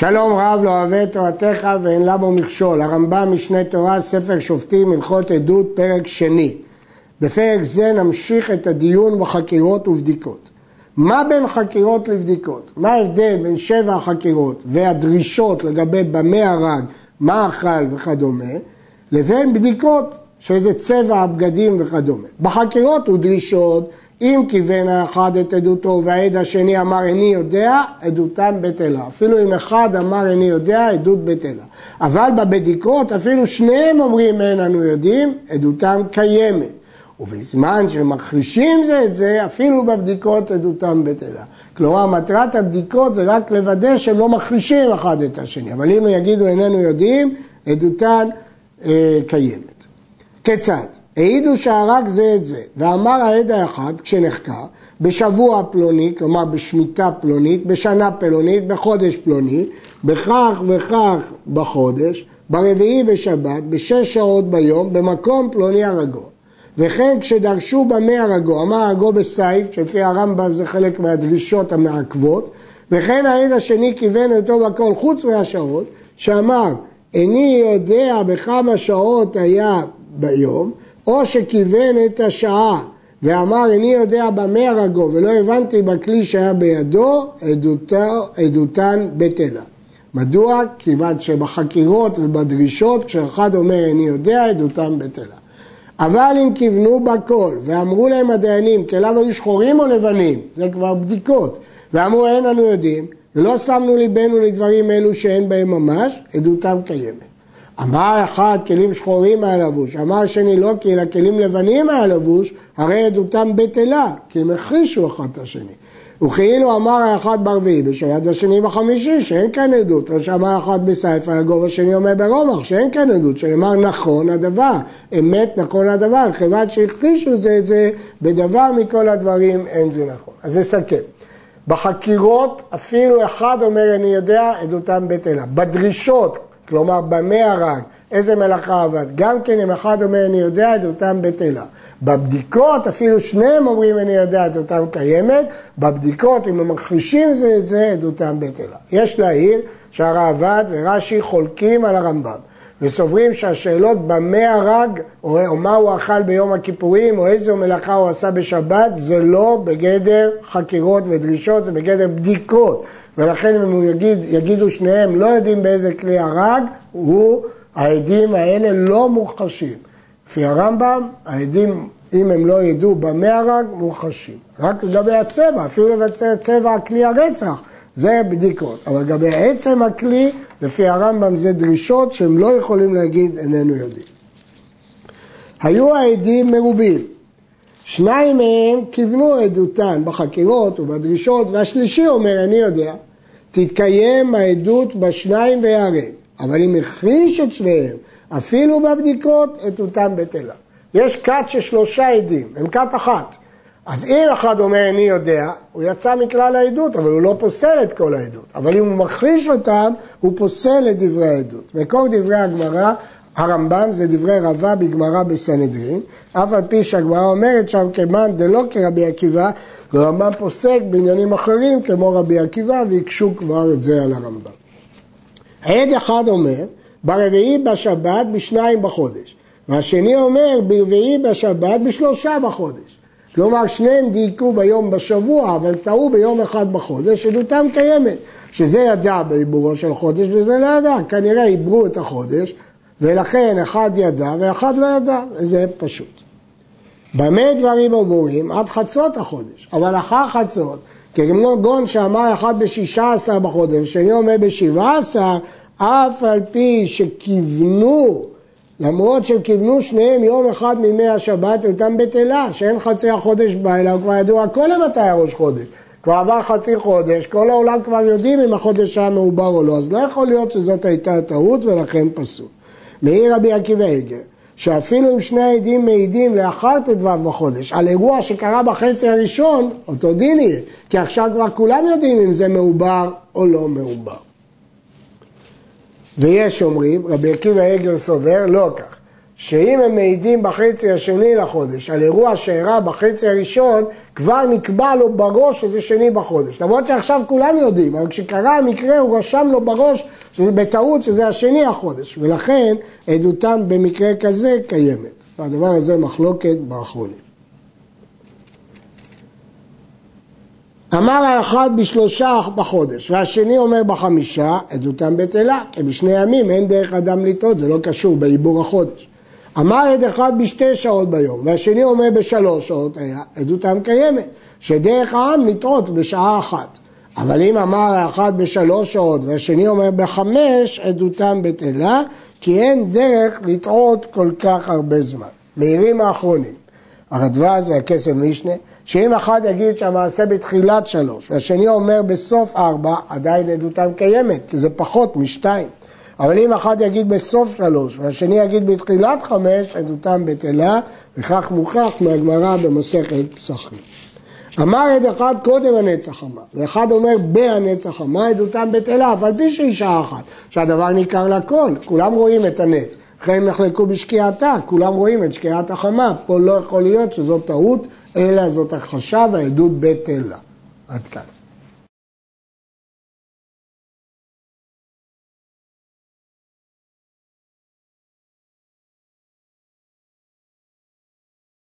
שלום רב לא אוהב את תורתך ואין לה בו מכשול. הרמב"ם משנה תורה, ספר שופטים, הלכות עדות, פרק שני. בפרק זה נמשיך את הדיון בחקירות ובדיקות. מה בין חקירות לבדיקות? מה ההבדל בין שבע החקירות והדרישות לגבי במה הרג, מה אכל וכדומה, לבין בדיקות, שאיזה צבע הבגדים וכדומה. בחקירות ודרישות אם כיוון האחד את עדותו והעד השני אמר איני יודע, עדותם בטלה. אפילו אם אחד אמר איני יודע, עדות בטלה. אבל בבדיקות אפילו שניהם אומרים אין אנו יודעים, עדותם קיימת. ובזמן שמחרישים זה את זה, אפילו בבדיקות עדותם בטלה. כלומר, מטרת הבדיקות זה רק לוודא שהם לא מחרישים אחד את השני. אבל אם יגידו איננו יודעים, עדותן אה, קיימת. כיצד? העידו שהרג זה את זה, ואמר העד האחד כשנחקר, בשבוע פלוני, כלומר בשמיטה פלונית, בשנה פלונית, בחודש פלוני, בכך וכך בחודש, ברביעי בשבת, בשש שעות ביום, במקום פלוני הרגו. וכן כשדרשו במה הרגו, אמר הרגו בסייף, שלפי הרמב"ם זה חלק מהדרישות המעכבות, וכן העד השני כיוון אותו בכל חוץ מהשעות, שאמר איני יודע בכמה שעות היה ביום, או שכיוון את השעה ואמר איני יודע במה הרגו ולא הבנתי בכלי שהיה בידו, עדותו, עדותן בטלה. מדוע? כיוון שבחקירות ובדרישות כשאחד אומר איני יודע, עדותם בטלה. אבל אם כיוונו בכל ואמרו להם הדיינים כליו היו שחורים או לבנים, זה כבר בדיקות, ואמרו אין אנו יודעים ולא שמנו ליבנו לדברים אלו שאין בהם ממש, עדותם קיימת. אמר אחד כלים שחורים מהלבוש, אמר שני לא כי אלא כלים לבנים מהלבוש, הרי עדותם בטלה, כי הם החרישו אחד את השני. וכאילו אמר האחד ברביעי בשבת והשני בחמישי שאין כאן עדות, או שאמר האחד בסייפה הגובה השני אומר ברומח שאין כאן עדות, שנאמר נכון הדבר, אמת נכון הדבר, כיוון שהכחישו את זה, את זה בדבר מכל הדברים אין זה נכון. אז נסכם. בחקירות אפילו אחד אומר אני יודע, עדותם בטלה. בדרישות כלומר במה הרג, איזה מלאכה עבד, גם כן אם אחד אומר אני יודע את אותם בטלה. בבדיקות אפילו שניהם אומרים אני יודע את אותם קיימת, בבדיקות אם הם מכחישים זה את זה עדותם בטלה. יש להעיר שהרעב"ד ורש"י חולקים על הרמב"ם וסוברים שהשאלות במה הרג או, או מה הוא אכל ביום הכיפורים או איזו מלאכה הוא עשה בשבת זה לא בגדר חקירות ודרישות, זה בגדר בדיקות. ולכן אם הוא יגיד, יגידו שניהם לא יודעים באיזה כלי הרג, הוא, העדים האלה לא מוכחשים. לפי הרמב"ם, העדים, אם הם לא ידעו במה הרג, מוכחשים. רק לגבי הצבע, אפילו לבצע צבע כלי הרצח, זה בדיקות. אבל לגבי עצם הכלי, לפי הרמב"ם זה דרישות שהם לא יכולים להגיד איננו יודעים. היו העדים מרובים. שניים מהם כיוונו עדותן בחקירות ובדרישות, והשלישי אומר, אני יודע, תתקיים העדות בשניים ויהרג. אבל אם החריש את שניהם, אפילו בבדיקות, עדותם בטלה. יש כת של שלושה עדים, הם כת אחת. אז אם אחד אומר אני יודע, הוא יצא מכלל העדות, אבל הוא לא פוסל את כל העדות. אבל אם הוא מחריש אותם, הוא פוסל את דברי העדות. מקור דברי הגמרא הרמב"ם זה דברי רבה בגמרא בסנהדרין, אף על פי שהגמרא אומרת שם כמאן דלא כרבי עקיבא, והרמב"ם פוסק בעניינים אחרים כמו רבי עקיבא, והקשו כבר את זה על הרמב"ם. עד אחד אומר, ברביעי בשבת בשניים בחודש, והשני אומר ברביעי בשבת בשלושה בחודש. כלומר שניהם דייקו ביום בשבוע, אבל טעו ביום אחד בחודש, עדותם קיימת. שזה ידע בעיבורו של חודש וזה לא ידע, כנראה עיברו את החודש ולכן אחד ידע ואחד לא ידע, וזה פשוט. במה דברים אמורים? עד חצות החודש, אבל אחר חצות, כמו גון שאמר אחד בשישה עשר בחודש, שני אומר בשבעה עשר, אף על פי שכיוונו, למרות שהם כיוונו שניהם יום אחד מימי השבת, אותם בטלה, שאין חצי החודש בא, אלא הוא כבר ידוע כל מתי הראש חודש. כבר עבר חצי חודש, כל העולם כבר יודעים אם החודש היה מעובר או לא, אז לא יכול להיות שזאת הייתה טעות ולכן פסול. מעיר רבי עקיבא איגר, שאפילו אם שני העדים מעידים לאחר ט"ו בחודש על אירוע שקרה בחצי הראשון, אותו דין יהיה, כי עכשיו כבר כולם יודעים אם זה מעובר או לא מעובר. ויש אומרים, רבי עקיבא איגר סובר, לא כך, שאם הם מעידים בחצי השני לחודש על אירוע שאירע בחצי הראשון, כבר נקבע לו בראש שזה שני בחודש. למרות שעכשיו כולם יודעים, אבל כשקרה המקרה הוא רשם לו בראש שזה בטעות שזה השני החודש, ולכן עדותם במקרה כזה קיימת. והדבר הזה מחלוקת באחרונים. אמר האחד בשלושה בחודש, והשני אומר בחמישה, עדותם בטלה, כי בשני ימים אין דרך אדם לטעות, זה לא קשור בעיבור החודש. אמר עד אחד בשתי שעות ביום, והשני אומר בשלוש שעות, היה עדותם קיימת, שדרך העם לטעות בשעה אחת. אבל אם אמר האחד בשלוש שעות והשני אומר בחמש, עדותם בטלה, כי אין דרך לטעות כל כך הרבה זמן. מהירים האחרונים, הרדווז והכסף משנה, שאם אחד יגיד שהמעשה בתחילת שלוש, והשני אומר בסוף ארבע, עדיין עדותם קיימת, כי זה פחות משתיים. אבל אם אחד יגיד בסוף שלוש, והשני יגיד בתחילת חמש, עדותם בטלה, וכך מוכח מהגמרא במסכת פסחים. אמר עד אחד קודם הנצח אמר, ואחד אומר בהנצח אמר, עדותם בטלה, אף על פי שהיא שעה אחת, שהדבר ניכר לכל, כולם רואים את הנץ. לכן הם נחלקו בשקיעתה, כולם רואים את שקיעת החמה, פה לא יכול להיות שזאת טעות, אלא זאת הכחשה והעדות בטלה. עד כאן.